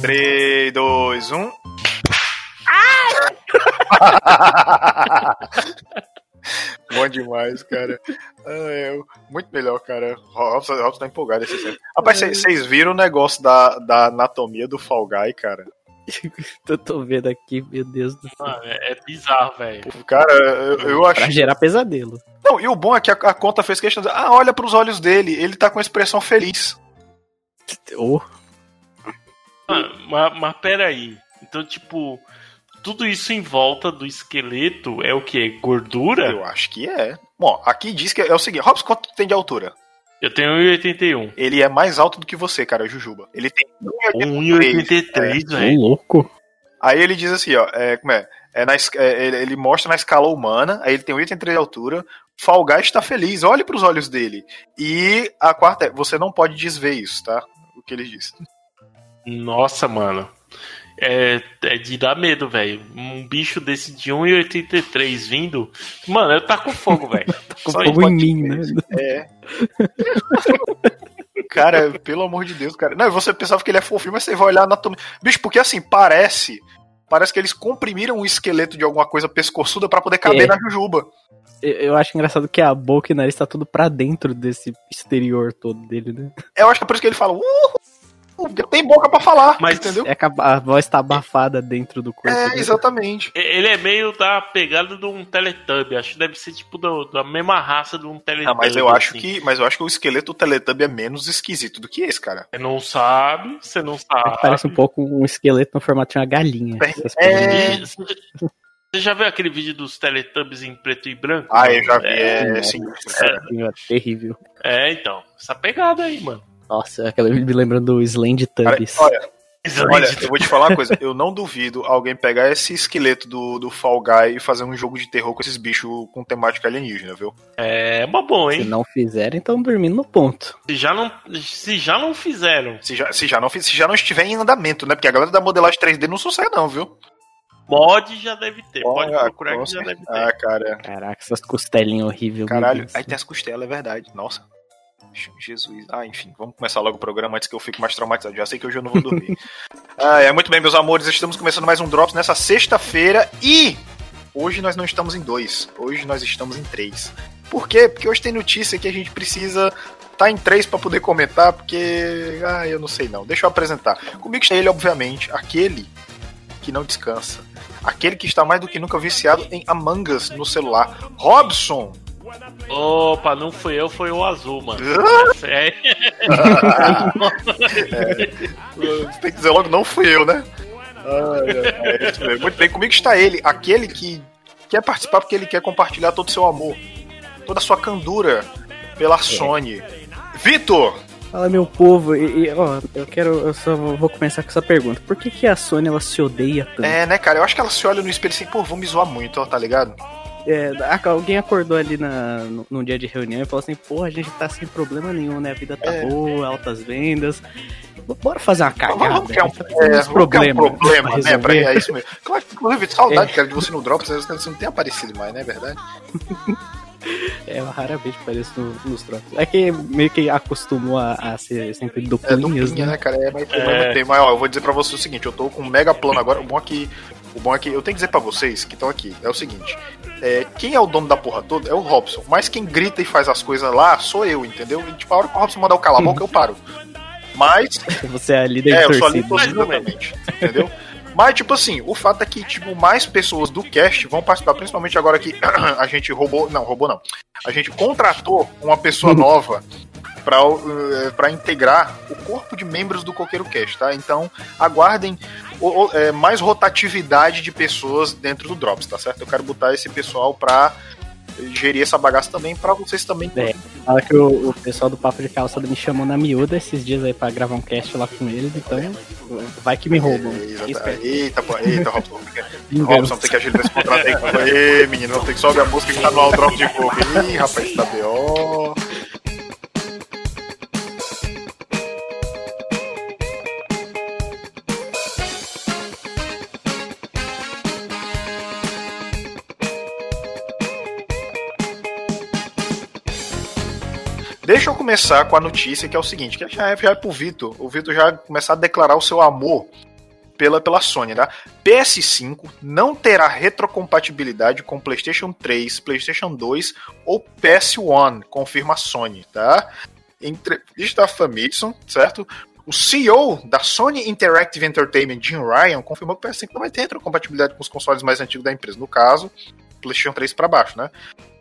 3, 2, 1. Bom demais, cara. Ah, é, muito melhor, cara. Robson, Robson tá empolgado esse série. Rapaz, vocês viram o negócio da, da anatomia do Fall Guy, cara? eu tô vendo aqui, meu Deus do céu. Mano, é, é bizarro, velho. Cara, eu, eu acho. Pra gerar pesadelo. Não, e o bom é que a, a conta fez questão de. Ah, olha pros olhos dele, ele tá com expressão feliz. Oh, Mano, mas, mas peraí. Então, tipo, tudo isso em volta do esqueleto é o que? Gordura? Eu acho que é. Bom, aqui diz que é o seguinte: Robson, quanto tu tem de altura? Eu tenho 1,81. Ele é mais alto do que você, cara, Jujuba. Ele tem 1,83. 1,83, ô velho. louco. Aí ele diz assim, ó, é, como é? É na é, ele, ele mostra na escala humana, aí ele tem 83 de altura. Fall está feliz, olhe pros olhos dele. E a quarta é, você não pode desver isso, tá? O que ele diz. Nossa, mano. É, é de dar medo, velho. Um bicho desse de 1,83 vindo. Mano, eu tá com fogo, velho. Com Só fogo em mim, né? É. cara, pelo amor de Deus, cara. Não, você pensava que ele é fofinho, mas você vai olhar anatomia. Bicho, porque assim, parece. Parece que eles comprimiram o esqueleto de alguma coisa pescoçuda pra poder caber É. na jujuba. Eu, eu acho engraçado que a boca e o nariz tá tudo pra dentro desse exterior todo dele, né? Eu acho que é por isso que ele fala, uh, porque tem boca pra falar, Mas- entendeu? É que a, a voz tá abafada dentro do corpo. É, dele. exatamente. Ele é meio da pegada de um Teletubby. Acho que deve ser tipo do- da mesma raça de um Teletubby. Ah, mas eu acho assim. que, mas eu acho que o esqueleto do Teletubby é menos esquisito do que esse, cara. Você não sabe, você não sabe. Parece um pouco um esqueleto no formato de uma galinha. É. E- Você já viu aquele vídeo dos Teletubbies em preto e branco? Ah, eu já vi, É, é, sim. Senhora, terrível. é, então. Essa pegada aí, mano. Nossa, aquela me lembrando do Slendy Cara, Tubbs. olha, olha, eu vou te falar uma coisa, eu não duvido alguém pegar esse esqueleto do, do Fall Guy e fazer um jogo de terror com esses bichos com temática alienígena, viu? É uma boa, Se hein? não fizerem, estão dormindo no ponto. Se já não, se já não fizeram, Se já, se já, não, se já não estiver em andamento, né? Porque a galera da modelagem 3D não sossega não, viu? mod já deve ter. Pode Ah, procurar que já deve ter. Ah, cara, Caraca, essas costelinhas horríveis. caralho. Aí tem as costelas, é verdade. Nossa. Jesus. Ah, enfim, vamos começar logo o programa antes que eu fique mais traumatizado. Já sei que hoje eu não vou dormir. ah, é, muito bem, meus amores. Estamos começando mais um Drops nessa sexta-feira e hoje nós não estamos em dois. Hoje nós estamos em três. Por quê? Porque hoje tem notícia que a gente precisa tá em três para poder comentar, porque. Ah, eu não sei não. Deixa eu apresentar. Comigo está ele, obviamente, aquele que não descansa. Aquele que está mais do que nunca viciado em Among Us no celular. Robson! Opa, não fui eu, foi o azul, mano. É, Você tem que dizer logo, não fui eu, né? Ai, ai, é mesmo. Muito bem, comigo está ele, aquele que quer participar porque ele quer compartilhar todo o seu amor, toda a sua candura pela Sony. Vitor! Fala, meu povo, e, e, ó, eu quero, eu só vou vou começar com essa pergunta. Por que, que a Sony, ela se odeia tanto? É, né, cara? Eu acho que ela se olha no espelho assim, pô, vou me zoar muito, ó, tá ligado? É, alguém acordou ali na, no, num dia de reunião e falou assim, pô, a gente tá sem problema nenhum, né? A vida tá É. boa, altas vendas. Bora fazer uma cagada. Vamos criar um, com é, vamos criar um problema, pra né? Pra, é isso mesmo. Claro, que, inclusive, saudade, cara, de você no Drops, né? você não tem aparecido mais, né? Verdade? É, eu raramente apareço no- nos trocos. É que meio que acostumou a, a ser sempre É duplinhas, duplinha, né? né, cara? É, mas, É. mas não tem. Mas, ó, eu vou dizer pra você o seguinte: eu tô com um mega plano agora. O bom é que. O bom é que eu tenho que dizer pra vocês que estão aqui. É o seguinte: é, quem é o dono da porra toda é o Robson. Mas quem grita e faz as coisas lá sou eu, entendeu? E, tipo, a hora que o Robson mandar eu calar a boca, eu paro. Mas. Você é a líder É, de eu sou ali torcida. torcida exatamente. Entendeu? Mas, tipo assim, o fato é que, tipo, mais pessoas do cast vão participar, principalmente agora que a gente roubou. Não, roubou não. A gente contratou uma pessoa nova pra, eh, integrar o corpo de membros do Coqueiro Cast, tá? Então, aguardem o- o- eh, mais rotatividade de pessoas dentro do Drops, tá certo? Eu quero botar esse pessoal pra gerir essa bagaça também, pra vocês também. É. Fala que o, o pessoal do Papo de Calçada me chamou na miúda esses dias aí pra gravar um cast lá com eles, então vai que me roubam. É, esperto. Eita, pô, eita, Robson. Robson, tem que agilizar esse contrato aí. Ê, menino, ter que sobe a música que tá no All Drop de novo. Ih, rapaz, tá B.O. Deixa eu começar com a notícia que é o seguinte, que já é, já é pro Vitor, o Vitor já começar a declarar o seu amor pela, pela Sony, tá? PS5 não terá retrocompatibilidade com PlayStation 3, PlayStation 2 ou PS1, confirma a Sony, tá? Entrevista da Famitsu, certo? O CEO da Sony Interactive Entertainment, Jim Ryan, confirmou que o PS5 não vai ter retrocompatibilidade com os consoles mais antigos da empresa. No caso, PlayStation 3 para baixo, né?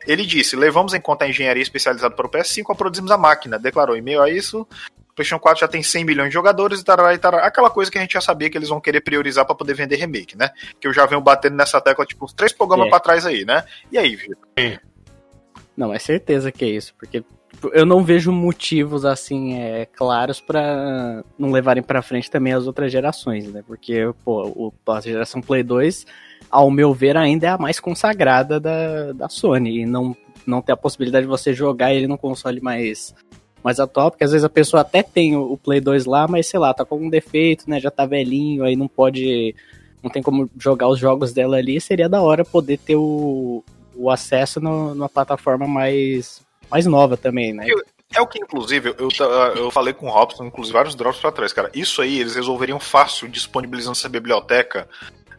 Ele disse: levamos em conta a engenharia especializada para o PS5 ao produzirmos a máquina. Declarou em meio a isso. O PlayStation 4 já tem 100 milhões de jogadores e tarará, e tarará. Aquela coisa que a gente já sabia que eles vão querer priorizar para poder vender remake, né? Que eu já venho batendo nessa tecla, tipo, uns três programas é. para trás aí, né? E aí, Vitor? Não, é certeza que é isso, porque eu não vejo motivos assim é, claros para não levarem para frente também as outras gerações, né? Porque pô, o, a geração Play 2, ao meu ver, ainda é a mais consagrada da, da Sony e não não ter a possibilidade de você jogar ele num console mais mais atual, porque às vezes a pessoa até tem o Play 2 lá, mas sei lá, tá com algum defeito, né? Já tá velhinho, aí não pode não tem como jogar os jogos dela ali, seria da hora poder ter o, o acesso no, numa plataforma mais mais nova também, né? É o que, inclusive, eu, eu falei com o Robson, inclusive, vários drops pra trás, cara. Isso aí eles resolveriam fácil disponibilizando essa biblioteca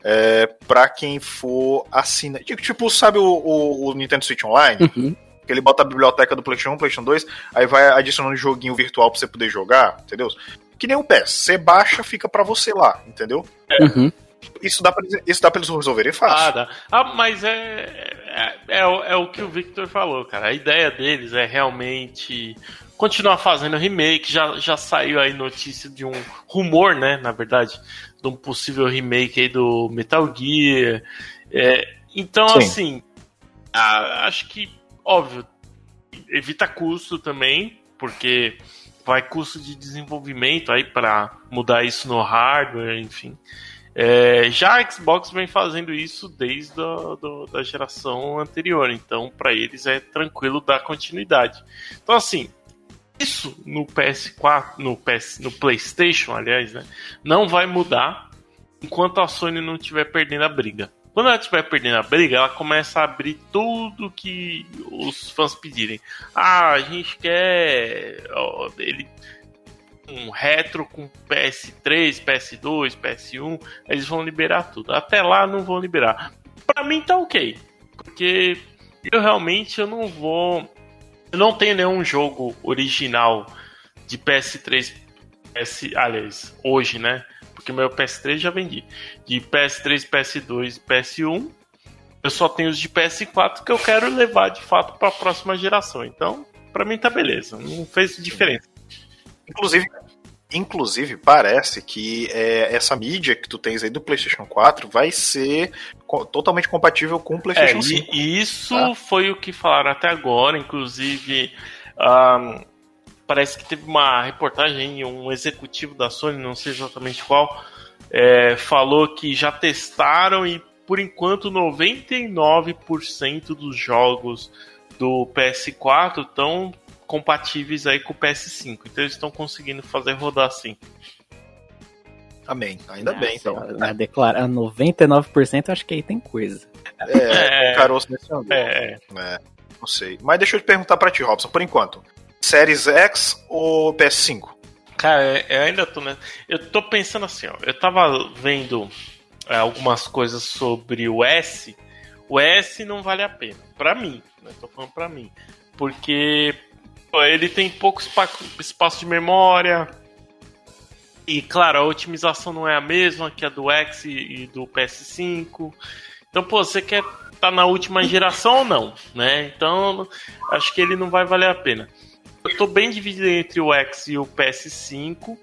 é, pra quem for assinar. Tipo, sabe o, o, o Nintendo Switch Online? Uhum. Que ele bota a biblioteca do PlayStation 1, PlayStation 2, aí vai adicionando um joguinho virtual pra você poder jogar, entendeu? Que nem o PES. Você baixa, fica pra você lá, entendeu? Uhum. Isso dá pra, isso dá pra eles resolverem fácil. Ah, dá. ah mas é, é, é, é, o que o Victor falou, cara. A ideia deles é realmente continuar fazendo remake. Já, já saiu aí notícia de um rumor, né? Na verdade, de um possível remake aí do Metal Gear. É, então, Sim. assim, acho que, óbvio, evita custo também, porque vai custo de desenvolvimento aí para mudar isso no hardware, enfim. É, já a Xbox vem fazendo isso desde a do, da geração anterior, então para eles é tranquilo dar continuidade. Então assim, isso no PS4, no PS, no PlayStation, aliás, né, não vai mudar enquanto a Sony não estiver perdendo a briga. Quando ela estiver perdendo a briga, ela começa a abrir tudo que os fãs pedirem. Ah, a gente quer. Ó, ele um retro com PS3, PS2, PS1, eles vão liberar tudo. Até lá não vão liberar. Para mim tá ok, porque eu realmente eu não vou, eu não tenho nenhum jogo original de PS3, PS, aliás, hoje, né? Porque meu PS3 já vendi. De PS3, PS2, PS1, eu só tenho os de PS4 que eu quero levar de fato para a próxima geração. Então, para mim tá beleza, não fez diferença. Inclusive, inclusive parece que é, essa mídia que tu tens aí do PlayStation 4 vai ser co totalmente compatível com o PlayStation é, 5. E isso tá? foi o que falaram até agora, inclusive. Um, parece que teve uma reportagem, um executivo da Sony, não sei exatamente qual, é, falou que já testaram e por enquanto 99% dos jogos do PS4 estão compatíveis aí com o PS5. Então eles estão conseguindo fazer rodar assim. Amém. Ainda bem, então. A declarar 99% acho que aí tem coisa. É, é o caroço mencionou. É, é. Não sei. Mas deixa eu te perguntar pra ti, Robson, por enquanto. Series X ou PS5? Cara, eu ainda tô, né? Eu tô pensando assim, ó. Eu tava vendo é, algumas coisas sobre o S. O S não vale a pena. Pra mim, né? Tô falando pra mim. Porque ele tem pouco espaço de memória. E claro, a otimização não é a mesma que a do X e do PS5. Então, pô, você quer tá na última geração ou não, né? Então, acho que ele não vai valer a pena. Eu tô bem dividido entre o X e o PS5.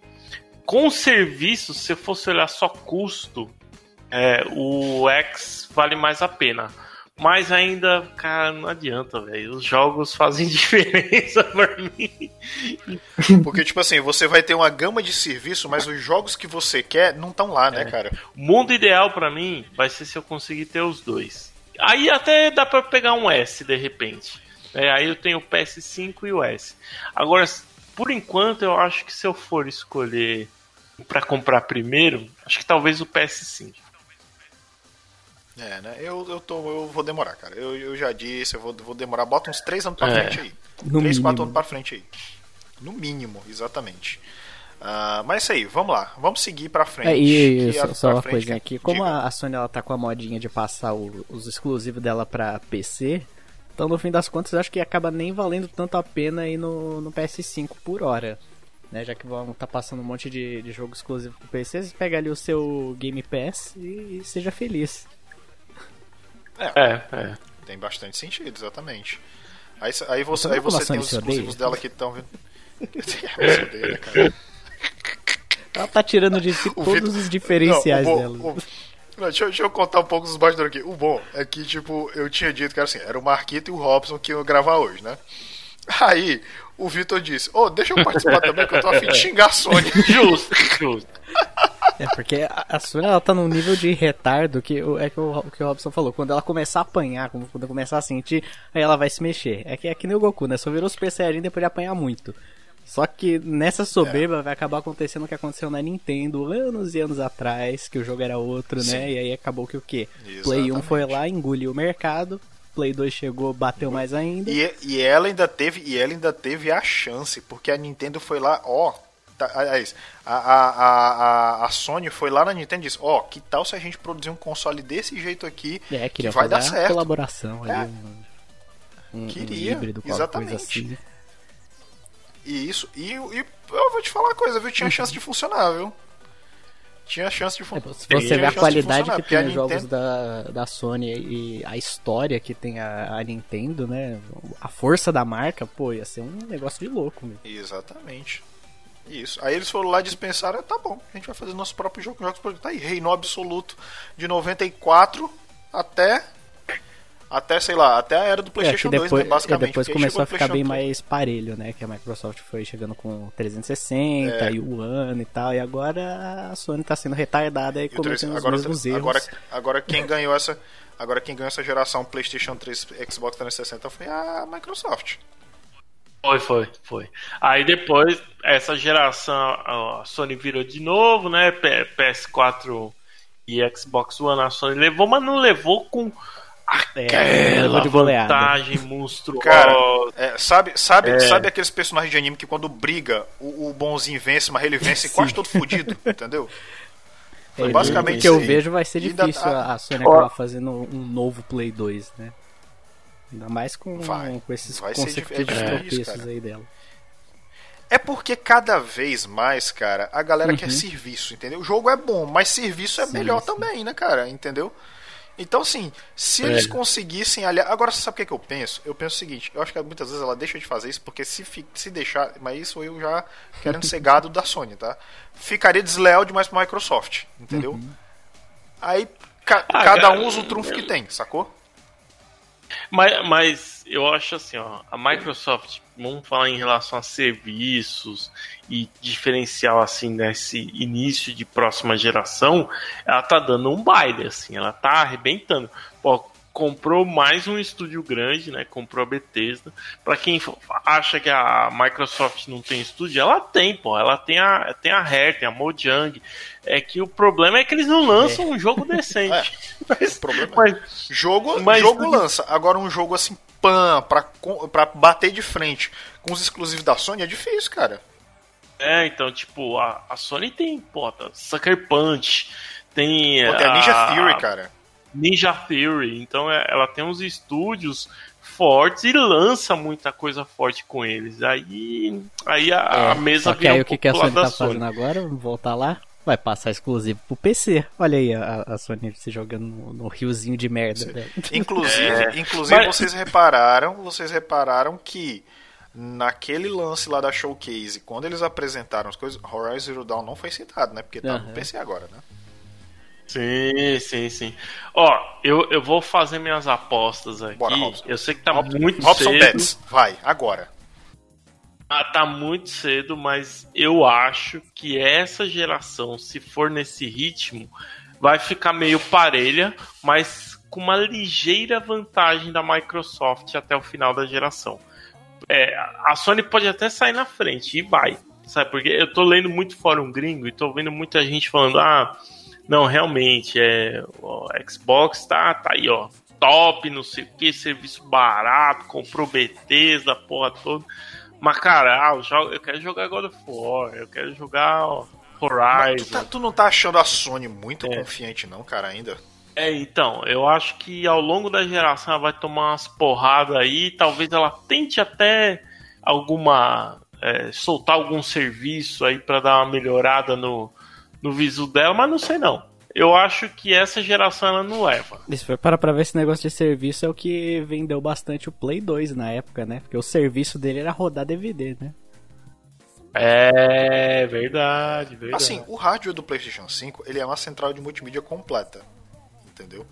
Com o serviço, se eu fosse olhar só custo, é, o X vale mais a pena. Mas ainda, cara, não adianta, velho. Os jogos fazem diferença pra mim. Porque, tipo assim, você vai ter uma gama de serviço, mas os jogos que você quer não estão lá, né, é. cara? O mundo ideal para mim vai ser se eu conseguir ter os dois. Aí até dá pra pegar um S de repente. É, aí eu tenho o PS5 e o S. Agora, por enquanto, eu acho que se eu for escolher para comprar primeiro, acho que talvez o PS5. É, né? Eu, eu, tô, eu vou demorar, cara. Eu, eu já disse, eu vou, vou demorar. Bota uns 3 anos pra É. frente aí. No 3, 4 mínimo. anos pra frente aí. No mínimo, exatamente. Ah, mas isso aí, vamos lá. Vamos seguir pra frente. É, e, que só, só uma frente coisinha que- aqui, como diga. a, a Sony ela tá com a modinha de passar o- os exclusivos dela pra PC, então no fim das contas eu acho que acaba nem valendo tanto a pena aí no, no PS5 por hora. Né, já que vão tá passando um monte de, de jogo exclusivo pro PC, você pega ali o seu Game Pass e, e seja feliz. É, é. Tem bastante sentido, exatamente. Aí, aí você, aí você tem os exclusivos dela que estão odeia, né, cara? Ela tá tirando de si todos Vitor- os diferenciais Não, dela. o- Não, deixa, eu- deixa eu contar um pouco dos bastidores aqui. O bom é que, tipo, eu tinha dito que era assim, era o Marquito e o Robson que iam gravar hoje, né? Aí, o Vitor disse, ô, deixa eu participar também, que eu tô afim de xingar a Sony. Justo, justo. É, porque a, a Sony ela tá num nível de retardo que é que o, que o Robson falou. Quando ela começar a apanhar, quando começar a sentir, aí ela vai se mexer. É que é que nem o Goku, né? Só virou Super Saiyajin depois de apanhar muito. Só que nessa soberba vai acabar acontecendo o que aconteceu na Nintendo anos e anos atrás, que o jogo era outro, Sim. né? E aí acabou que o quê? Play 1 foi lá, engoliu o mercado, Play 2 chegou, bateu mais ainda. E, e ela ainda teve, e ela ainda teve a chance, porque a Nintendo foi lá, ó. Tá, aliás, a, a, a, a- a Sony foi lá na Nintendo e disse, ó, que tal se a gente produzir um console desse jeito aqui É, que queria vai fazer dar certo? colaboração É. ali. Um, um Queria, híbrido, qualquer exatamente. coisa assim. E isso, e, e eu vou te falar uma coisa, viu? Tinha chance de funcionar, viu? Tinha chance de É, funcionar. se você vê a qualidade que tem os jogos Nintendo... da, da Sony e a história que tem a, a Nintendo, né? A força da marca, pô, ia ser um negócio de louco, meu. Exatamente. Isso. Aí eles foram lá e dispensaram, tá bom, a gente vai fazer nosso próprio jogo. Jogos tá aí, reinou absoluto de 94 até. Até, sei lá, até a era do É, PlayStation 2, depois, né, basicamente. é, depois começou a ficar bem PlayStation mais parelho, né? Que a Microsoft foi chegando com 360 É. e o One e tal, e agora a Sony tá sendo retardada e E 3, cometendo os agora, mesmos erros. agora, agora quem ganhou essa agora quem ganhou essa geração PlayStation 3 Xbox 360 foi a Microsoft Foi, foi, foi. Aí depois, essa geração, a Sony virou de novo, né? P- PS4 e Xbox One, a Sony levou, mas não levou com É, aquela goleada. vantagem monstruosa. cara é, sabe sabe É. sabe aqueles personagens de anime que quando briga o, o bonzinho vence mas ele vence quase todo fudido entendeu Foi É, basicamente o que eu vejo vai ser ainda difícil tá- a a Sony acabar fazendo um novo Play 2, né? Ainda mais com, Vai. com esses Vai ser consecutivos é tropeços cara. aí dela. É porque cada vez mais, cara, a galera quer Uhum. serviço, entendeu? O jogo é bom, mas serviço é Sim, melhor sim. também, né, cara? Entendeu? Então, assim, se É. eles conseguissem aliar. Agora, você sabe o que, é que eu penso? Eu penso o seguinte: eu acho que muitas vezes ela deixa de fazer isso, porque se, fi- se deixar. Mas isso eu já querendo ser gado da Sony, tá? Ficaria desleal demais pra Microsoft, entendeu? Uhum. Aí ca- Ah, cada cara, um usa o trunfo que tem, sacou? Mas, mas eu acho assim, ó, a Microsoft, vamos falar em relação a serviços e diferencial assim nesse início de próxima geração, ela tá dando um baile assim, ela tá arrebentando. Pô, comprou mais um estúdio grande, né? Comprou a Bethesda. Pra quem acha que a Microsoft não tem estúdio, ela tem, pô. Ela tem a tem a Rare, tem a Mojang. É que o problema é que eles não lançam um jogo decente. Mas, O problema é- mas Jogo, Mas- jogo lança. Agora um jogo assim, pan, pra, co- pra bater de frente com os exclusivos da Sony é difícil, cara. É, então, tipo, a, a Sony tem, pô, Sucker Punch, tem. Pô, tem a Ninja Theory, cara. Ninja Theory, então é- ela tem uns estúdios fortes e lança muita coisa forte com eles. Aí, aí a, a mesa É, Só que aí um o que, que a Sony tá Sony. fazendo agora? Vamos voltar lá? Vai passar exclusivo pro PC. Olha aí a, a Sony se jogando no, no riozinho de merda. dela. Inclusive, É. inclusive Mas- vocês repararam, vocês repararam que naquele lance lá da showcase, quando eles apresentaram as coisas, Horizon Zero Dawn não foi citado, né? Porque tá no Aham. PC agora, né? Sim, sim, sim. Ó, eu, eu vou fazer minhas apostas aqui. Bora, Robson. eu sei que tá Rob- muito Robson cedo. Betts, vai, agora. Ah, tá muito cedo, mas eu acho que essa geração, se for nesse ritmo, vai ficar meio parelha, mas com uma ligeira vantagem da Microsoft até o final da geração. É, a Sony pode até sair na frente e vai, sabe? Porque eu tô lendo muito fórum gringo e tô vendo muita gente falando: ah, não, realmente, é, o Xbox tá, tá aí, ó, top, não sei o que, serviço barato, comprou Bethesda, porra toda. Mas, cara, ah, eu, quero jogar God of War, eu quero jogar Horizon. Tu, tá, tu, não tá achando a Sony muito é. confiante, não, cara, ainda? É, então, eu acho que ao longo da geração ela vai tomar umas porradas aí, talvez ela tente até alguma. É, soltar algum serviço aí para dar uma melhorada no, no visu dela, mas não sei não. Eu acho que essa geração ela não leva. Isso foi para pra ver esse negócio de serviço é o que vendeu bastante o Play 2 na época, né? Porque o serviço dele era rodar DVD, né? É verdade, verdade. Assim, o hardware do PlayStation 5 ele é uma central de multimídia completa entendeu?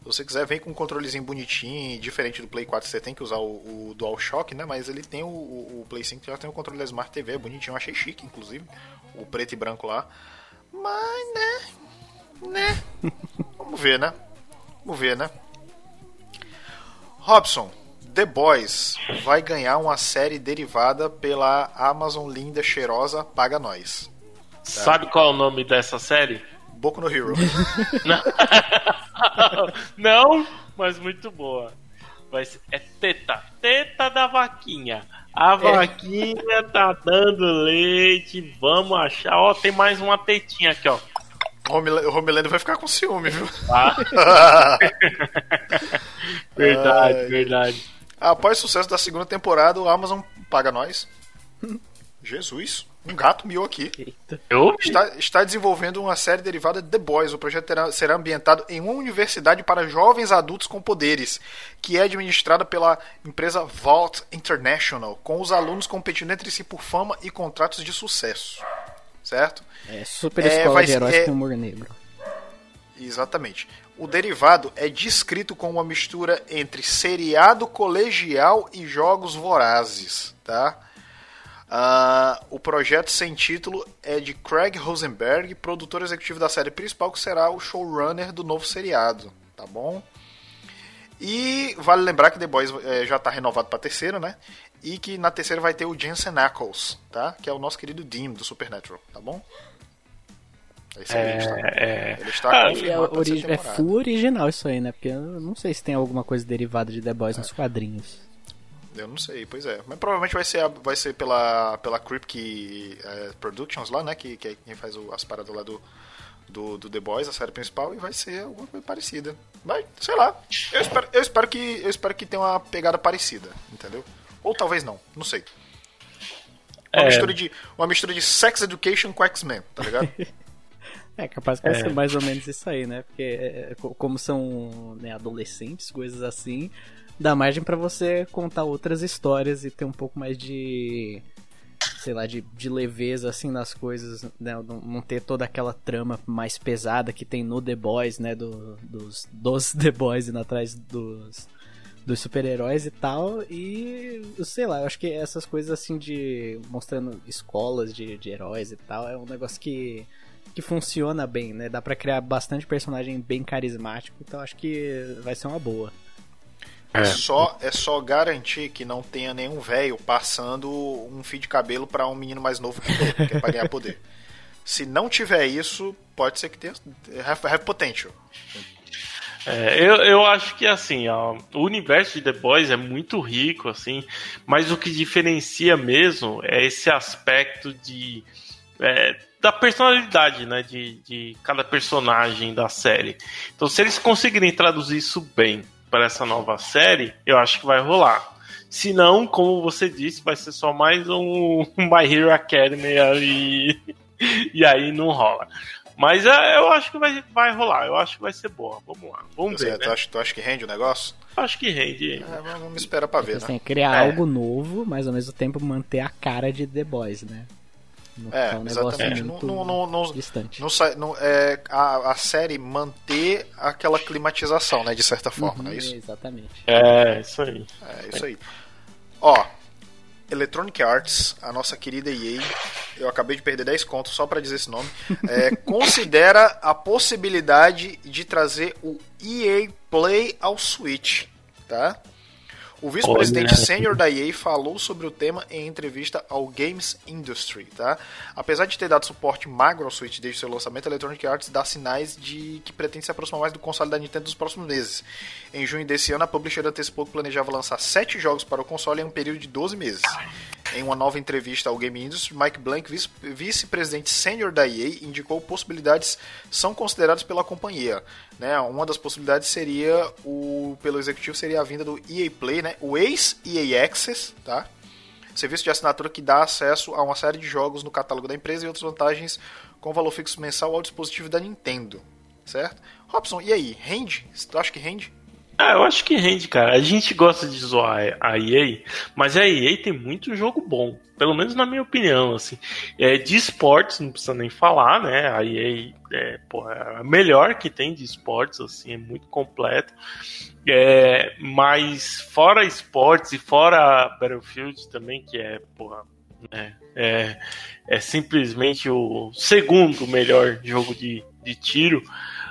Se você quiser, vem com um controlezinho bonitinho, diferente do Play 4, você tem que usar o, o DualShock, né? Mas ele tem o, o, Play 5 já tem o controle da Smart TV, é bonitinho, eu achei chique, inclusive, o preto e branco lá. Mas, né? Né? Vamos ver, né? Vamos ver, né? Robson, The Boys vai ganhar uma série derivada pela Amazon linda, cheirosa, paga nós. Tá? Sabe qual é o nome dessa série? Boku no Hero. Não, mas muito boa. Vai ser, é teta, teta da vaquinha. A é. vaquinha tá dando leite, vamos achar. Ó, tem mais uma tetinha aqui, ó. O Homelander vai ficar com ciúme, viu? Ah. verdade, Ai. verdade. Após o sucesso da segunda temporada, o Amazon paga nós. Jesus. Um gato miou aqui. Está, está, desenvolvendo uma série derivada de The Boys. O projeto terá, será ambientado em uma universidade para jovens adultos com poderes, que é administrada pela empresa Vault International, com os alunos competindo entre si por fama e contratos de sucesso. Certo? É super escola é, de heróis é, com humor negro. Exatamente. O derivado é descrito como uma mistura entre seriado colegial e jogos vorazes, tá? Uh, o projeto sem título é de Craig Rosenberg, produtor executivo da série principal, que será o showrunner do novo seriado, tá bom? E vale lembrar que The Boys é, já está renovado para terceira, né? E que na terceira vai ter o Jensen Ackles, tá? Que é o nosso querido Dean do Supernatural, tá bom? Esse é, está, é... Ele está ah, é, é full original isso aí, né? Porque eu não sei se tem alguma coisa derivada de The Boys é. nos quadrinhos. Eu não sei, pois é. Mas provavelmente vai ser, vai ser pela, pela Kripke é, Productions lá, né? Que, que é quem faz o, as paradas lá do, do, do, The Boys, a série principal, e vai ser alguma coisa parecida. Mas, sei lá. Eu espero, eu espero, que, eu espero que tenha uma pegada parecida, entendeu? Ou talvez não, não sei. Uma, é... mistura, de, uma mistura de Sex Education com X-Men, tá ligado? É, capaz que vai é. ser mais ou menos isso aí, né? Porque é, como são né, adolescentes, coisas assim, dá margem para você contar outras histórias e ter um pouco mais de sei lá, de, de leveza assim nas coisas, né? Não ter toda aquela trama mais pesada que tem no The Boys, né? Do, dos, dos The Boys indo atrás dos, dos super-heróis e tal. E sei lá, eu acho que essas coisas assim de mostrando escolas de, de heróis e tal é um negócio que, que funciona bem, né? Dá pra criar bastante personagem bem carismático, então acho que vai ser uma boa. É. Só, é só garantir que não tenha nenhum velho passando um fio de cabelo para um menino mais novo que ele, que é pra ganhar poder. Se não tiver isso, pode ser que tenha. Have, have potential. É, eu, eu acho que assim, ó, o universo de The Boys é muito rico, assim, mas o que diferencia mesmo é esse aspecto de. É, da personalidade, né, de, de cada personagem da série. Então, se eles conseguirem traduzir isso bem para essa nova série, eu acho que vai rolar. Se não, como você disse, vai ser só mais um My Hero Academy e, e aí não rola. Mas é, eu acho que vai, vai rolar, eu acho que vai ser boa. Vamos lá, vamos ver. É, né? tu, acha, tu acha que rende o negócio? Acho que rende. É, vamos esperar pra ver, né? Tem que criar é. algo novo, mas ao mesmo tempo manter a cara de The Boys, né? É, um exatamente. Não, não, não, distante. Não, sai, não, é, a, a série manter aquela climatização, né? De certa forma, uhum, não é isso? Exatamente. É, isso aí. É, isso aí. Ó, Electronic Arts, a nossa querida EA, eu acabei de perder 10 contos só para dizer esse nome, é, considera a possibilidade de trazer o EA Play ao Switch, tá? O vice-presidente sênior da EA falou sobre o tema em entrevista ao Games Industry, tá? Apesar de ter dado suporte magro ao Switch desde seu lançamento, a Electronic Arts dá sinais de que pretende se aproximar mais do console da Nintendo nos próximos meses. Em junho desse ano, a publisher antecipou que planejava lançar 7 jogos para o console em um período de 12 meses. Em uma nova entrevista ao Game Industry, Mike Blank, vice-presidente sênior da EA, indicou possibilidades são consideradas pela companhia. Né? Uma das possibilidades seria o pelo executivo seria a vinda do EA Play, né? o ex-EA Access, tá? serviço de assinatura que dá acesso a uma série de jogos no catálogo da empresa e outras vantagens com valor fixo mensal ao dispositivo da Nintendo, certo? Robson, e aí, rende? Tu acha que rende? Ah, eu acho que rende, cara. A gente gosta de zoar a EA, mas a EA tem muito jogo bom. Pelo menos na minha opinião, assim. É, de esportes, não precisa nem falar, né? A EA é, porra, é a melhor que tem de esportes, assim, é muito completo. É, mas fora esportes e fora Battlefield também, que é, porra, né? É, é simplesmente o segundo melhor jogo de, de tiro.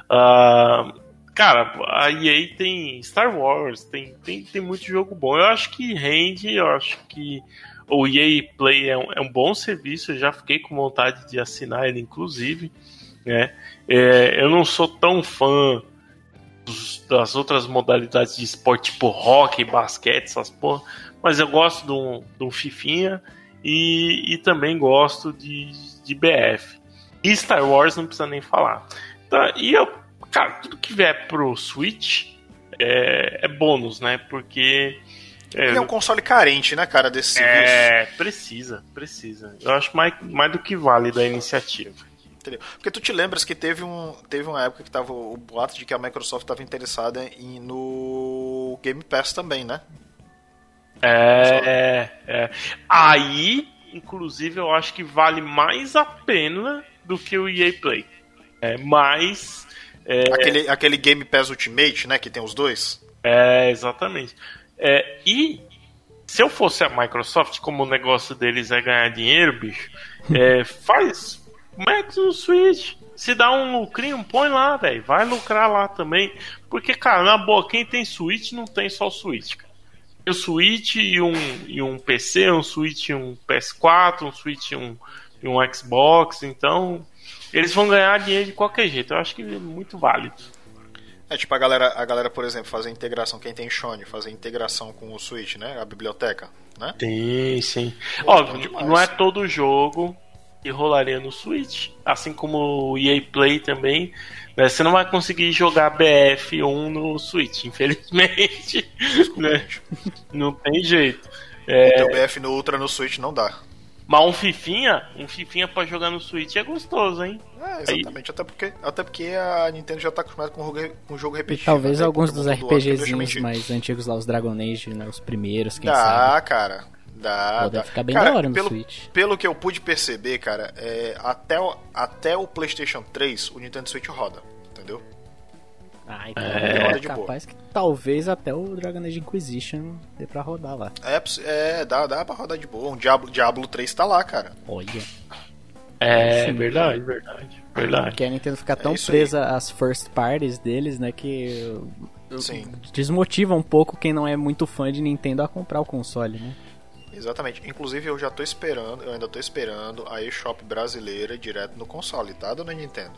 Uh, Cara, a EA tem Star Wars, tem, tem, tem muito jogo bom. Eu acho que rende, eu acho que o EA Play é um, é um bom serviço, eu já fiquei com vontade de assinar ele, inclusive. Né? É, eu não sou tão fã dos, das outras modalidades de esporte, tipo hockey, basquete, essas porra, mas eu gosto de um Fifinha e, e também gosto de, de BF. E Star Wars não precisa nem falar. Tá, e eu Cara, tudo que vier pro Switch é, é bônus, né? Porque. É, Ele é um console carente, né, cara, desse serviço. É, precisa, precisa. Eu acho mais, mais do que vale da iniciativa. Entendeu? Porque tu te lembras que teve, um, teve uma época que tava o boato de que a Microsoft estava interessada em, no Game Pass também, né? É, é, é. Aí, inclusive, eu acho que vale mais a pena do que o EA Play. É, mas é... Aquele, aquele Game Pass Ultimate, né? Que tem os dois. É, exatamente. É, e se eu fosse a Microsoft, como o negócio deles é ganhar dinheiro, bicho, é, faz. Mete o Switch. Se dá um lucrinho, põe lá, velho. Vai lucrar lá também. Porque, cara, na boa, quem tem Switch não tem só o Switch, cara. Tem o Switch e um, e um PC, um Switch e um PS4, um Switch e um, e um Xbox. Então, eles vão ganhar dinheiro de qualquer jeito. Eu acho que é muito válido. É tipo a galera, a galera, por exemplo, fazer integração, quem tem Shone, fazer integração com o Switch, né? A biblioteca, né? Sim, sim. Óbvio, não é todo jogo que rolaria no Switch. Assim como o EA Play também. Né? Você não vai conseguir jogar BF1 no Switch, infelizmente. Né? Não tem jeito. É... O BF no Ultra no Switch não dá. Mas um Fifinha, um Fifinha pra jogar no Switch é gostoso, hein? É, exatamente. Até porque, até porque a Nintendo já tá acostumada com um jogo repetitivo. E talvez né? alguns dos RPGzinhos mais antigos lá, os Dragon Age, né? Os primeiros, quem dá, sabe. cara. Dá, Pode dá. ficar bem cara, da hora no pelo, Switch. Pelo que eu pude perceber, cara, é, até, o, até o PlayStation 3, o Nintendo Switch roda, entendeu? Ah, então é, é capaz que talvez até o Dragon Age Inquisition dê pra rodar lá. É, é dá, dá pra rodar de boa. Um Diablo, Diablo 3 tá lá, cara. Olha. É, Sim, verdade, verdade, verdade. Porque a Nintendo fica tão é presa às first parties deles, né, que Sim. desmotiva um pouco quem não é muito fã de Nintendo a comprar o console, né? Exatamente. Inclusive eu já tô esperando, eu ainda tô esperando a eShop brasileira direto no console, tá, dona Nintendo?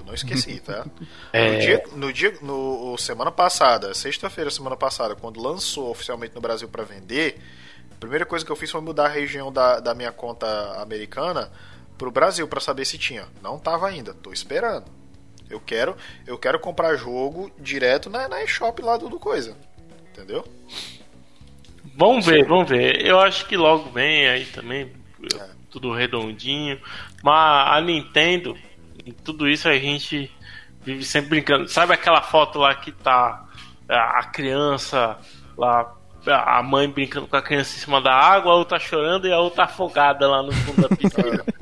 Eu não esqueci, tá? É... No dia, no dia, no semana passada, sexta-feira, semana passada, quando lançou oficialmente no Brasil para vender, a primeira coisa que eu fiz foi mudar a região da, da minha conta americana pro Brasil para saber se tinha. Não tava ainda, tô esperando. Eu quero, eu quero comprar jogo direto na, na eShop lá do, do coisa. Entendeu? Vamos ver, vamos ver. Eu acho que logo vem aí também, é. tudo redondinho. Mas a Nintendo, em tudo isso a gente vive sempre brincando. Sabe aquela foto lá que tá a criança lá, a mãe brincando com a criança em cima da água, a outra chorando e a outra afogada lá no fundo da piscina.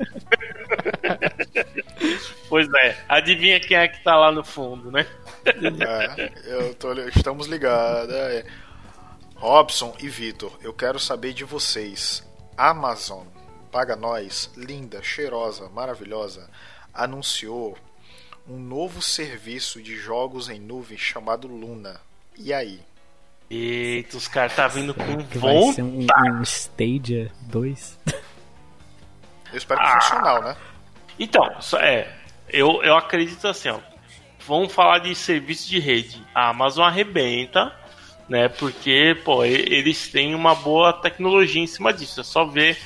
pois é, adivinha quem é que tá lá no fundo, né? É, eu tô, estamos ligados. É. Robson e Vitor, eu quero saber de vocês. Amazon, paga nós, linda, cheirosa, maravilhosa anunciou um novo serviço de jogos em nuvem chamado Luna. E aí? Eita, os caras tá vindo com Que vai vontade. ser um, um Stadia 2. Eu espero que Ah. funcional, né? Então, só- é, eu, eu acredito assim, ó. Vamos falar de serviço de rede. A Amazon arrebenta, né? Porque, pô, eles têm uma boa tecnologia em cima disso. É só ver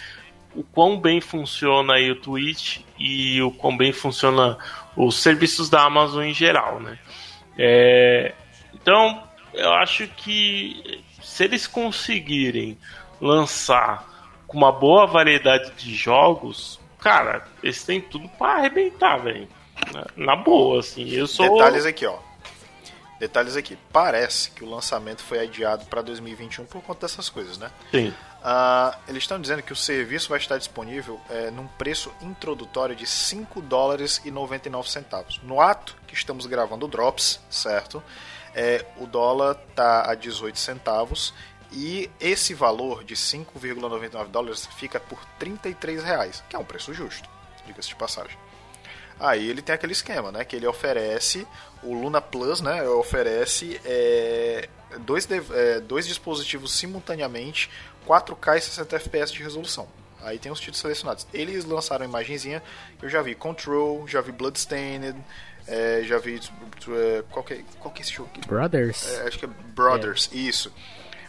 o quão bem funciona aí o Twitch e o quão bem funciona os serviços da Amazon em geral, né? É, então, eu acho que se eles conseguirem lançar com uma boa variedade de jogos, cara, eles têm tudo pra arrebentar, velho. Na- Na boa, assim. Eu sou. Detalhes aqui, ó. Detalhes aqui. Parece que o lançamento foi adiado para 2021 por conta dessas coisas, né? Sim. Ah, eles estão dizendo que o serviço vai estar disponível é, num preço introdutório de 5 dólares e 99 centavos. No ato que estamos gravando o Drops, certo? É, o dólar tá a 18 centavos e esse valor de 5,99 dólares fica por 33 reais, que é um preço justo, diga-se de passagem. Aí ele tem aquele esquema, né? Que ele oferece o Luna Plus, né? Oferece é, dois, é, dois dispositivos simultaneamente, 4K e 60 FPS de resolução. Aí tem os títulos selecionados. Eles lançaram a imagenzinha, eu já vi Control, já vi Bloodstained, é, já vi. é, qual, que é, qual que é esse jogo aqui? Brothers? É, acho que é Brothers, isso.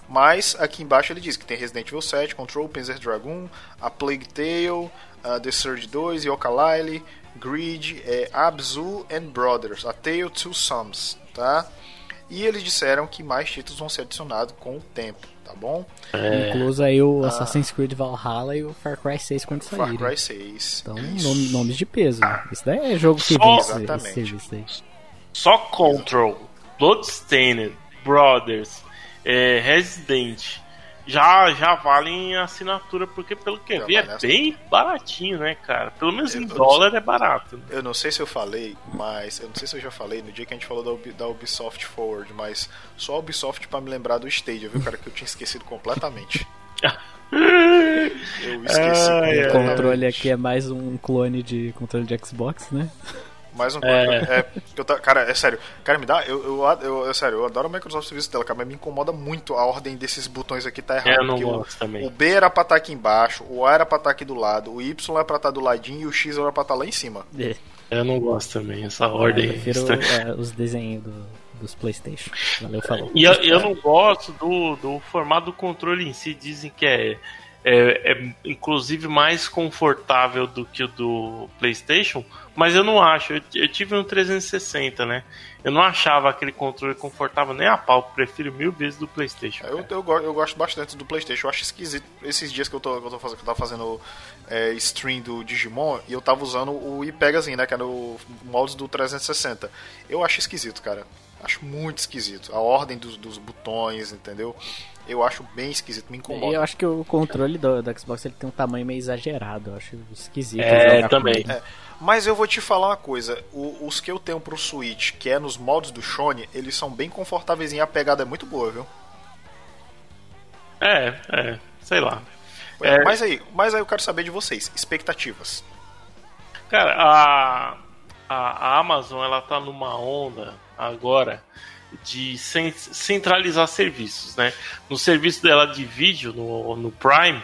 Mas aqui embaixo ele diz que tem Resident Evil 7, Control, Panzer Dragoon, a Plague Tale, a The Surge 2, Yooka-Laylee, Greed, é, Abzu and Brothers, a Tale Two Sums, tá? E eles disseram que mais títulos vão ser adicionados com o tempo, tá bom? Incluso aí o Assassin's Creed Valhalla e o Far Cry 6 quando Far saírem. Cry 6. Então, nome- nomes de peso. Isso daí é jogo que Só- esse Exatamente. Só Control, Bloodstained, Brothers, é, Resident já, já valem a assinatura, porque pelo que eu vi é bem baratinho, né, cara? Pelo menos Eu- em dólar é barato. Eu não sei se eu falei, mas eu não sei se eu já falei no dia que a gente falou da, Ubi- da Ubisoft Forward, mas só a Ubisoft pra me lembrar do Stadia, viu, cara, que eu tinha esquecido completamente. Eu esqueci Ai, ai. O controle aqui é mais um clone de controle de Xbox, né? Mais um É. é. eu tá- cara, é sério. Cara, me dá. Eu, eu, eu, é sério, eu adoro o Microsoft Serviço dela, cara, mas me incomoda muito a ordem desses botões aqui tá errado. É, eu não porque o- gosto também. O B era pra estar aqui embaixo, o A era pra estar aqui do lado, o Y era pra estar do ladinho e o X era pra estar lá em cima. Eu não gosto também, essa Eu ordem. prefiro estranha. é, os desenhos do- dos Playstation. Valeu, falou. E eu, eu não gosto do, do formato do controle em si. Dizem que é, é, é, inclusive mais confortável do que o do PlayStation, mas eu não acho. Eu, eu tive um 360, né? Eu não achava aquele controle confortável nem a pau. Prefiro mil vezes do PlayStation. Eu, eu, go- eu gosto bastante do PlayStation. Eu acho esquisito. Esses dias que eu, tô, que eu, tô fazendo, que eu tava fazendo é, stream do Digimon e eu tava usando o iPegazinho, né? Que era o mouse do 360. Eu acho esquisito, cara. Acho muito esquisito. A ordem dos, dos botões, entendeu? Eu acho bem esquisito, me E incomoda. eu acho que o controle do, do Xbox ele tem um tamanho meio exagerado. Eu acho esquisito. É, também. ele. Mas eu vou te falar uma coisa: o- os que eu tenho pro Switch, que é nos modos do Shone, eles são bem confortáveis e a pegada é muito boa, viu? É, é, sei lá. É, É. Mas aí, mas aí eu quero saber de vocês, expectativas. Cara, a, a Amazon ela tá numa onda agora de cen- centralizar serviços, né? No serviço dela de vídeo, no, no Prime,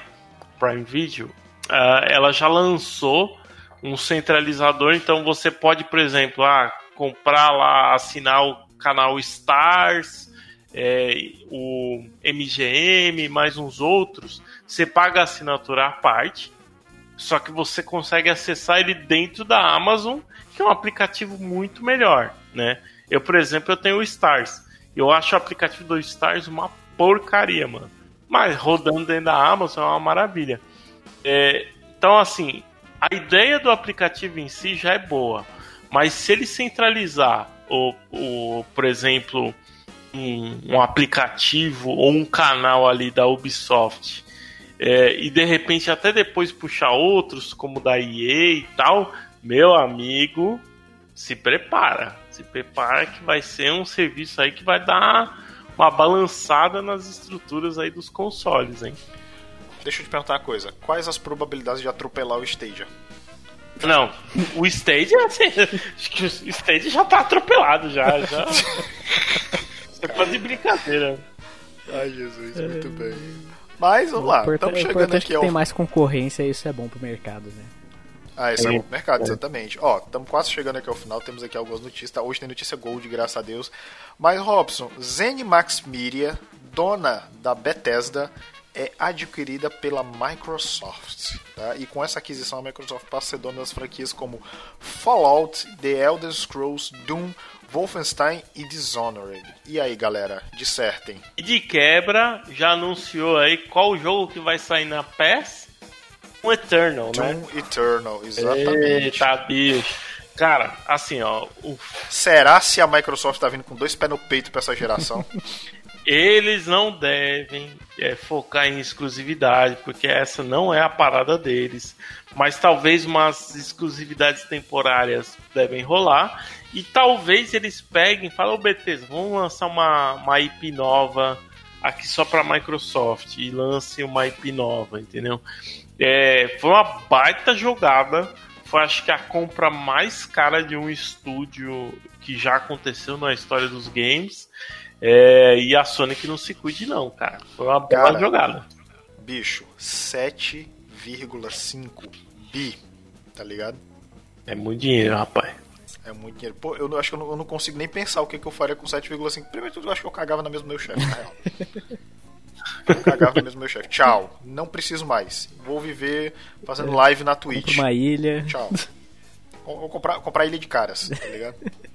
Prime Video, ah, ela já lançou um centralizador, então você pode, por exemplo, ah, comprar lá, assinar o canal Stars, é, o MGM, mais uns outros, você paga a assinatura à parte, só que você consegue acessar ele dentro da Amazon, que é um aplicativo muito melhor, né? Eu, por exemplo, eu tenho o Stars. Eu acho o aplicativo do Stars uma porcaria, mano. Mas rodando dentro da Amazon é uma maravilha. É, então, assim, a ideia do aplicativo em si já é boa. Mas se ele centralizar, o, o, por exemplo, um, um aplicativo ou um canal ali da Ubisoft é, e de repente até depois puxar outros, como da EA e tal, meu amigo, se prepara. Se prepara que vai ser um serviço aí que vai dar uma balançada nas estruturas aí dos consoles, hein? Deixa eu te perguntar uma coisa: quais as probabilidades de atropelar o Stadia? Não, o Stadia, assim, acho que o Stadia já tá atropelado já, já. Tá de brincadeira. Ai, Jesus, muito bem. Mas vamos lá, estamos chegando aqui que ao... tem mais concorrência e isso é bom pro mercado, né? Ah, isso é, é pro mercado, é. exatamente. Ó, estamos quase chegando aqui ao final, temos aqui algumas notícias. Tá? Hoje tem notícia Gold, graças a Deus. Mas, Robson, ZeniMax Media, dona da Bethesda, é adquirida pela Microsoft. Tá? E com essa aquisição, a Microsoft passa a ser dona das franquias como Fallout, The Elder Scrolls, Doom, Wolfenstein e Dishonored. E aí, galera, dissertem. E de quebra, já anunciou aí qual jogo que vai sair na PES? Um Eternal, Doom né? Doom Eternal, exatamente. Eita, bicho. Cara, assim, ó. Será se a Microsoft tá vindo com dois pés no peito pra essa geração? Eles não devem é, focar em exclusividade, porque essa não é a parada deles. Mas talvez umas exclusividades temporárias devem rolar. E talvez eles peguem falem, ô BTs, vamos lançar uma, uma IP nova aqui só para Microsoft e lance uma IP nova, entendeu? É, foi uma baita jogada. Foi acho que a compra mais cara de um estúdio que já aconteceu na história dos games. É, e a Sonic não se cuide, não, cara. Foi uma boa jogada. Bicho, 7,5 bi, tá ligado? É muito dinheiro, rapaz. É muito dinheiro. Pô, eu acho que eu não, eu não consigo nem pensar o que, que eu faria com 7,5. Primeiro tudo, eu acho que eu cagava na mesma meu chefe, na real. eu cagava na mesma meu chefe. Tchau. Não preciso mais. Vou viver fazendo live na Twitch. uma ilha. Tchau. Vou comprar, comprar ilha de caras, tá ligado?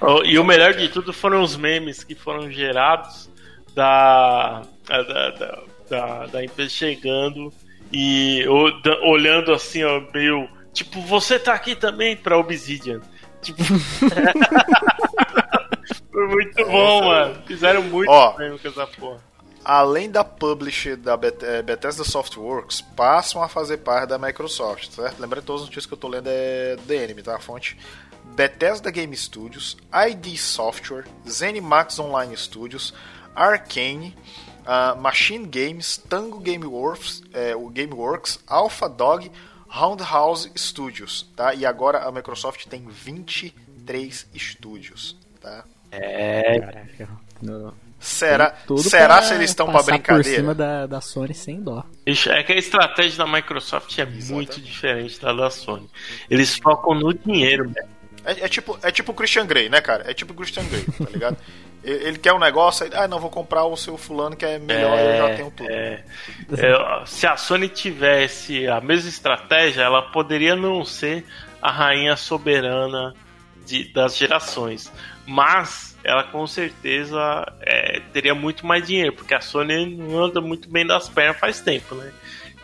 Oh, e o melhor de tudo foram os memes que foram gerados da, da, da, da, da empresa chegando e olhando assim, ó, meio. Tipo, você tá aqui também pra Obsidian. Tipo. Foi muito bom, mano. Fizeram muito ó, mesmo com essa porra. Além da publisher da eh, Bethesda Softworks, passam a fazer parte da Microsoft, certo? Lembrando todas as notícias que eu tô lendo é Enemy, tá? A fonte Bethesda Game Studios, ID Software, ZeniMax Online Studios, Arcane, uh, Machine Games, Tango Gameworks, é, o Gameworks, Alpha Dog, Roundhouse Studios, tá? E agora a Microsoft tem 23 estúdios, tá? É, caraca. Será, será se eles estão para brincadeira? por cima da, da Sony sem dó. É que a estratégia da Microsoft é Exatamente. muito diferente da da Sony. Eles focam no dinheiro, velho. É, é, tipo, é tipo o Christian Grey, né, cara? É tipo o Christian Grey, tá ligado? ele quer um negócio, aí, ah, não, vou comprar o seu fulano que é melhor, é, eu já tenho tudo. É, é, se a Sony tivesse a mesma estratégia, ela poderia não ser a rainha soberana de, das gerações. Mas ela com certeza é, teria muito mais dinheiro, porque a Sony não anda muito bem das pernas faz tempo, né?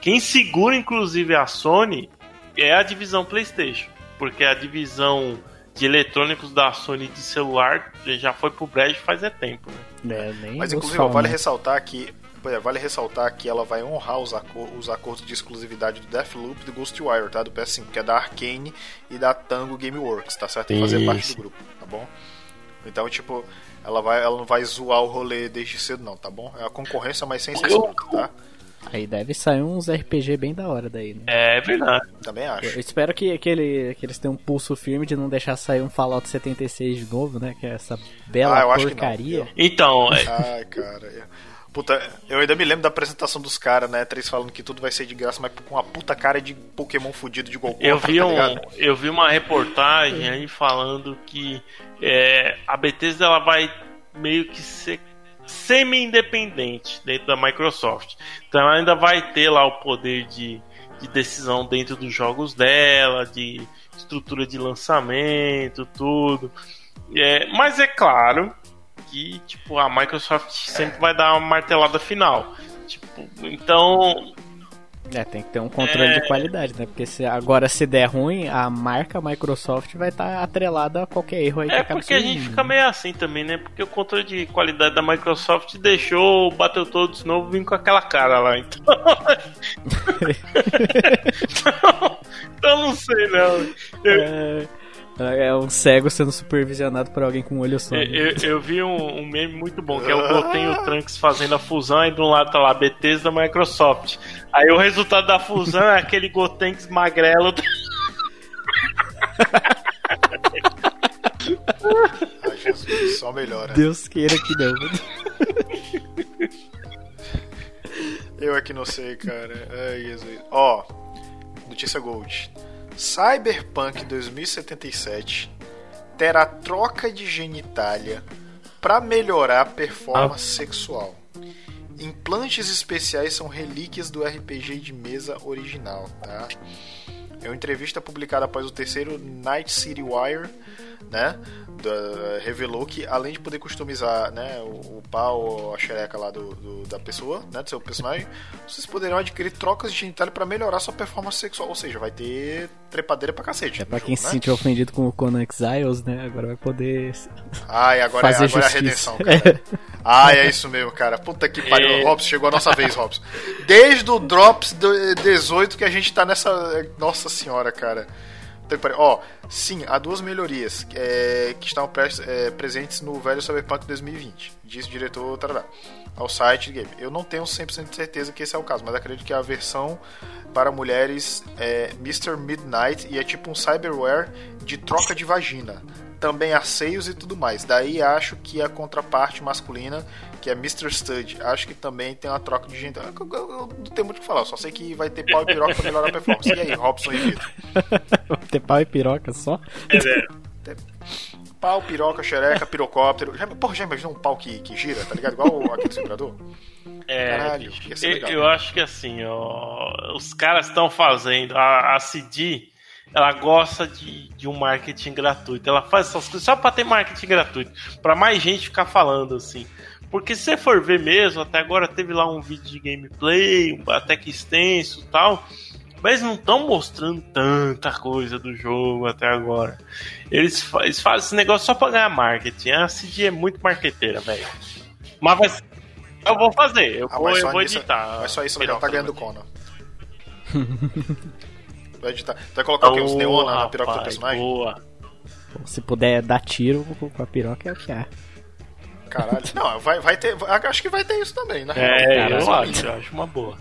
Quem segura, inclusive, a Sony é a divisão PlayStation, porque a divisão de eletrônicos da Sony de celular já foi pro brejo faz é tempo, né? É, Mas inclusive vale né? ressaltar que é, vale ressaltar que ela vai honrar os, acor os acordos de exclusividade do Deathloop e do Ghostwire, tá? Do PS5, que é da Arkane e da Tango Gameworks, tá certo? Fazer Isso. parte do grupo, tá bom? Então, tipo, ela, vai, ela não vai zoar o rolê desde cedo, não, tá bom? É a concorrência, mas sem ser tá? Aí deve sair uns RPG bem da hora daí, né? É verdade. Também acho. Eu espero que, que, ele, que eles tenham um pulso firme de não deixar sair um Fallout 76 de novo, né? Que é essa bela ah, porcaria. Então, é... Ai, cara. Puta, eu ainda me lembro da apresentação dos caras, né? Três falando que tudo vai ser de graça, mas com uma puta cara de Pokémon fudido de Goku. Eu vi, tá um, eu vi uma reportagem aí falando que é, a Bethesda ela vai meio que ser semi-independente dentro da Microsoft. Então ela ainda vai ter lá o poder de, de decisão dentro dos jogos dela, de estrutura de lançamento, tudo. É, mas é claro que tipo, a Microsoft sempre vai dar uma martelada final. Tipo, então é, tem que ter um controle é... de qualidade, né? Porque se agora se der ruim, a marca Microsoft vai estar tá atrelada a qualquer erro aí é que É porque a gente fica meio assim também, né? Porque o controle de qualidade da Microsoft deixou o Battletoads novo vir com aquela cara lá, então. então, então não sei não. Eu... É... É um cego sendo supervisionado por alguém com um olho só. Eu, eu, eu vi um, um, meme muito bom, que é o Goten e o Trunks fazendo a fusão, e de um lado tá lá Bethesda da Microsoft. Aí o resultado da fusão é aquele Gotenks magrelo. Ai, Jesus, só melhora. Deus queira que não. Eu é que não sei, cara. Ai, Jesus. Ó, notícia Gold. Cyberpunk 2077 terá troca de genitália para melhorar a performance ah. sexual. Implantes especiais são relíquias do RPG de mesa original, tá? É uma entrevista publicada após o terceiro Night City Wire, né? Da, revelou que além de poder customizar né, o, o pau ou a xereca lá do, do, da pessoa, né, do seu personagem, vocês poderão adquirir trocas de genitália para melhorar sua performance sexual. Ou seja, vai ter trepadeira pra cacete. É pra quem jogo, se né? sentiu ofendido com o Conan Exiles, né? Agora vai poder. Ai, agora, é, fazer é, agora é a redenção, cara. Ai, é isso mesmo, cara. Puta que pariu. É... Robson, chegou a nossa vez, Robson. Desde o Drops 18 que a gente tá nessa. Nossa senhora, cara. Ó, sim, há duas melhorias é, que estão é, presentes no velho Cyberpunk 2020, disse o diretor tarará, ao site game. Eu não tenho 100% de certeza que esse é o caso, mas acredito que a versão para mulheres é Mr. Midnight e é tipo um cyberware de troca de vagina. Também há seios e tudo mais. Daí acho que a contraparte masculina que é Mr. Stud. Acho que também tem uma troca de gente. Eu, eu, eu, não tenho muito o que falar, só sei que vai ter pau e piroca pra melhorar a performance. E aí, Robson e Vitor? vai ter pau e piroca só? É, é. Pau, piroca, xereca, pirocóptero. Já, porra, já imaginou um pau que, que gira, tá ligado? Igual aquele vibrador? É, Caralho, eu, eu acho que assim, ó, os caras estão fazendo. A, a CD, ela gosta de, de um marketing gratuito. Ela faz essas coisas só pra ter marketing gratuito. Pra mais gente ficar falando assim. Porque se você for ver mesmo, até agora teve lá um vídeo de gameplay, até que extenso e tal. Mas não estão mostrando tanta coisa do jogo até agora. Eles, eles fazem esse negócio só pra ganhar marketing. A CD é muito marqueteira, velho. Mas vai, eu vou fazer, eu ah, vou, eu vou editar. Mas só isso ela tá ganhando Conan. vai editar. Tu vai colocar oh, o quê? Uns neon na, piroca do personagem? Boa. Se puder dar tiro com a piroca é o que é. Caralho. Não, vai, vai ter. Acho que vai ter isso também, né? É, eu acho, eu acho uma boa.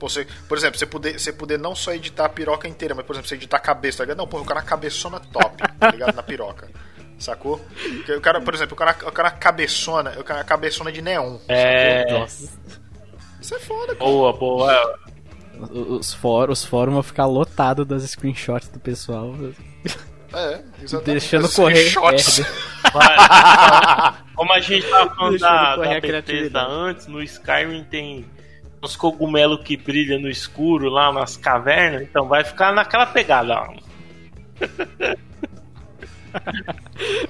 Você, por exemplo, você poder, você poder não só editar a piroca inteira, mas, por exemplo, você editar a cabeça, tá ligado? Não, pô, o cara cabeçona top, tá ligado? Na piroca. Sacou? O cara, por exemplo, o cara, o cara cabeçona, o cara cabeçona de neon. É. Nossa. Isso é foda, cara. Boa, boa. Os, for, os fóruns vão ficar lotados das screenshots do pessoal. É, exatamente. Deixando correr. Como a gente tava falando da, da Bethesda antes, no Skyrim tem uns cogumelos que brilham no escuro lá nas cavernas, então vai ficar naquela pegada. Ó.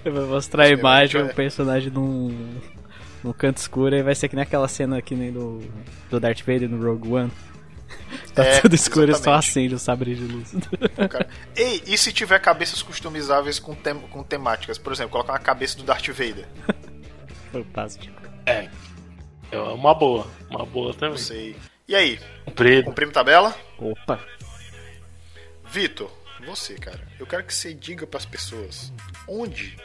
Eu vou mostrar a imagem, o um personagem num, num canto escuro e vai ser que nem aquela cena aqui nem do, do Darth Vader no Rogue One. Tá é, tudo escuro e só acende o sabre de luz. Ei, e se tiver cabeças customizáveis com, tem, com temáticas? Por exemplo, colocar uma cabeça do Darth Vader. Fantástico. É. É uma boa. Uma boa também. Não sei. E aí? Cumprido. Cumprimos tabela? Opa. Vitor, você, cara. Eu quero que você diga para as pessoas onde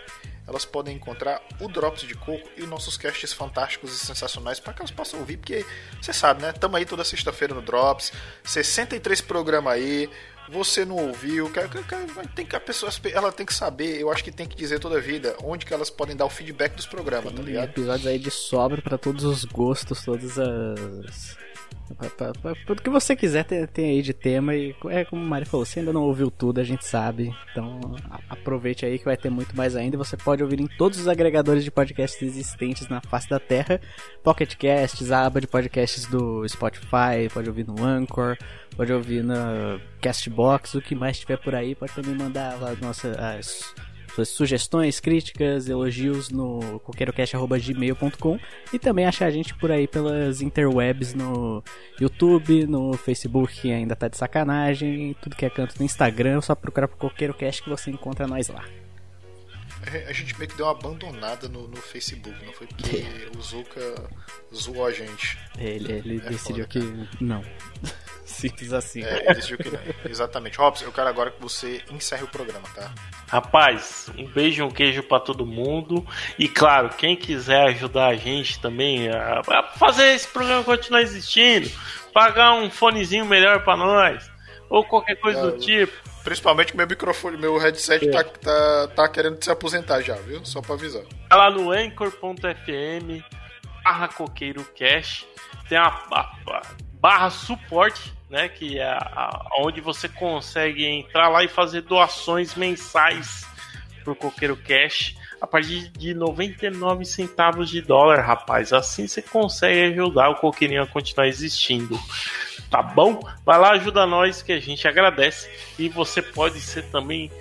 elas podem encontrar o Drops de Coco e os nossos casts fantásticos e sensacionais para que elas possam ouvir, porque você sabe, né? Tamo aí toda sexta-feira no Drops, 63 programas aí, você não ouviu, tem que a pessoa ela tem que saber, eu acho que tem que dizer toda a vida onde que elas podem dar o feedback dos programas, tá ligado? Episódios aí de sobra para todos os gostos, todas as tudo que você quiser tem, aí de tema e é como o Mari falou, você ainda não ouviu tudo, a gente sabe. Então aproveite aí que vai ter muito mais ainda. Você pode ouvir em todos os agregadores de podcasts existentes na face da Terra, Pocket Casts, a aba de podcasts do Spotify, pode ouvir no Anchor, pode ouvir na Castbox, o que mais tiver por aí, pode também mandar lá nossa as sugestões, críticas, elogios no coqueirocast.gmail.com e também achar a gente por aí pelas interwebs no YouTube, no Facebook, que ainda tá de sacanagem, tudo que é canto no Instagram, só procurar pro CoqueiroCast que você encontra nós lá. A gente meio que deu uma abandonada no, no Facebook, não foi? Porque o Zuka zoou a gente. Ele, ele é decidiu foda, que não. Simples assim. É, decidiu que não. Exatamente. Robson, eu quero agora que você encerre o programa, tá? Rapaz, um beijo e um queijo para todo mundo. E claro, quem quiser ajudar a gente também a, a fazer esse programa continuar existindo, pagar um fonezinho melhor para nós, ou qualquer coisa é, do tipo. Principalmente meu microfone, meu headset é. tá, tá, tá querendo se aposentar já, viu? Só pra avisar. Tá lá no anchor.fm barra coqueiro cash. Tem a, a, a barra suporte, né? Que é a, a, onde você consegue entrar lá e fazer doações mensais pro Coqueiro Cash a partir de 99 centavos de dólar, rapaz. Assim você consegue ajudar o Coqueirinho a continuar existindo. Tá bom? Vai lá, ajuda nós que a gente agradece. E você pode ser também,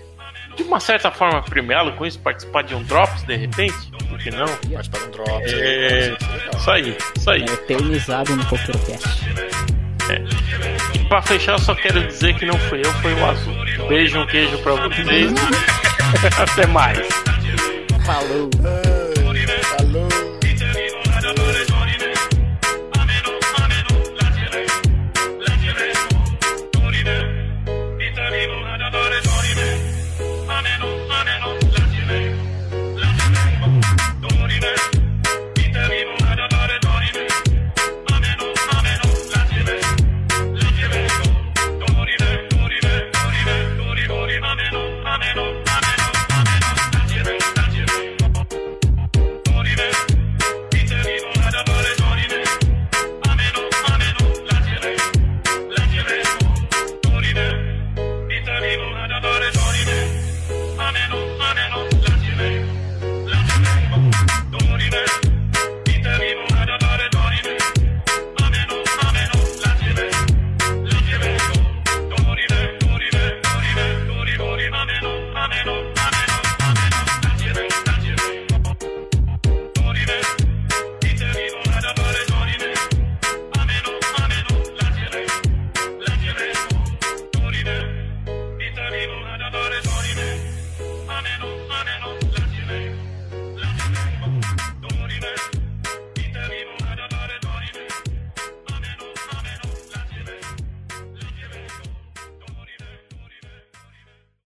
de uma certa forma, premiado com isso, participar de um Drops de repente? Por que não? Participar de um Drops. É, isso aí, isso aí. É eternizado no Coqueiro Cast. É. E pra fechar, eu só quero dizer que não fui eu, foi o Azul. Beijo, um queijo pra vocês. Até mais. Falou.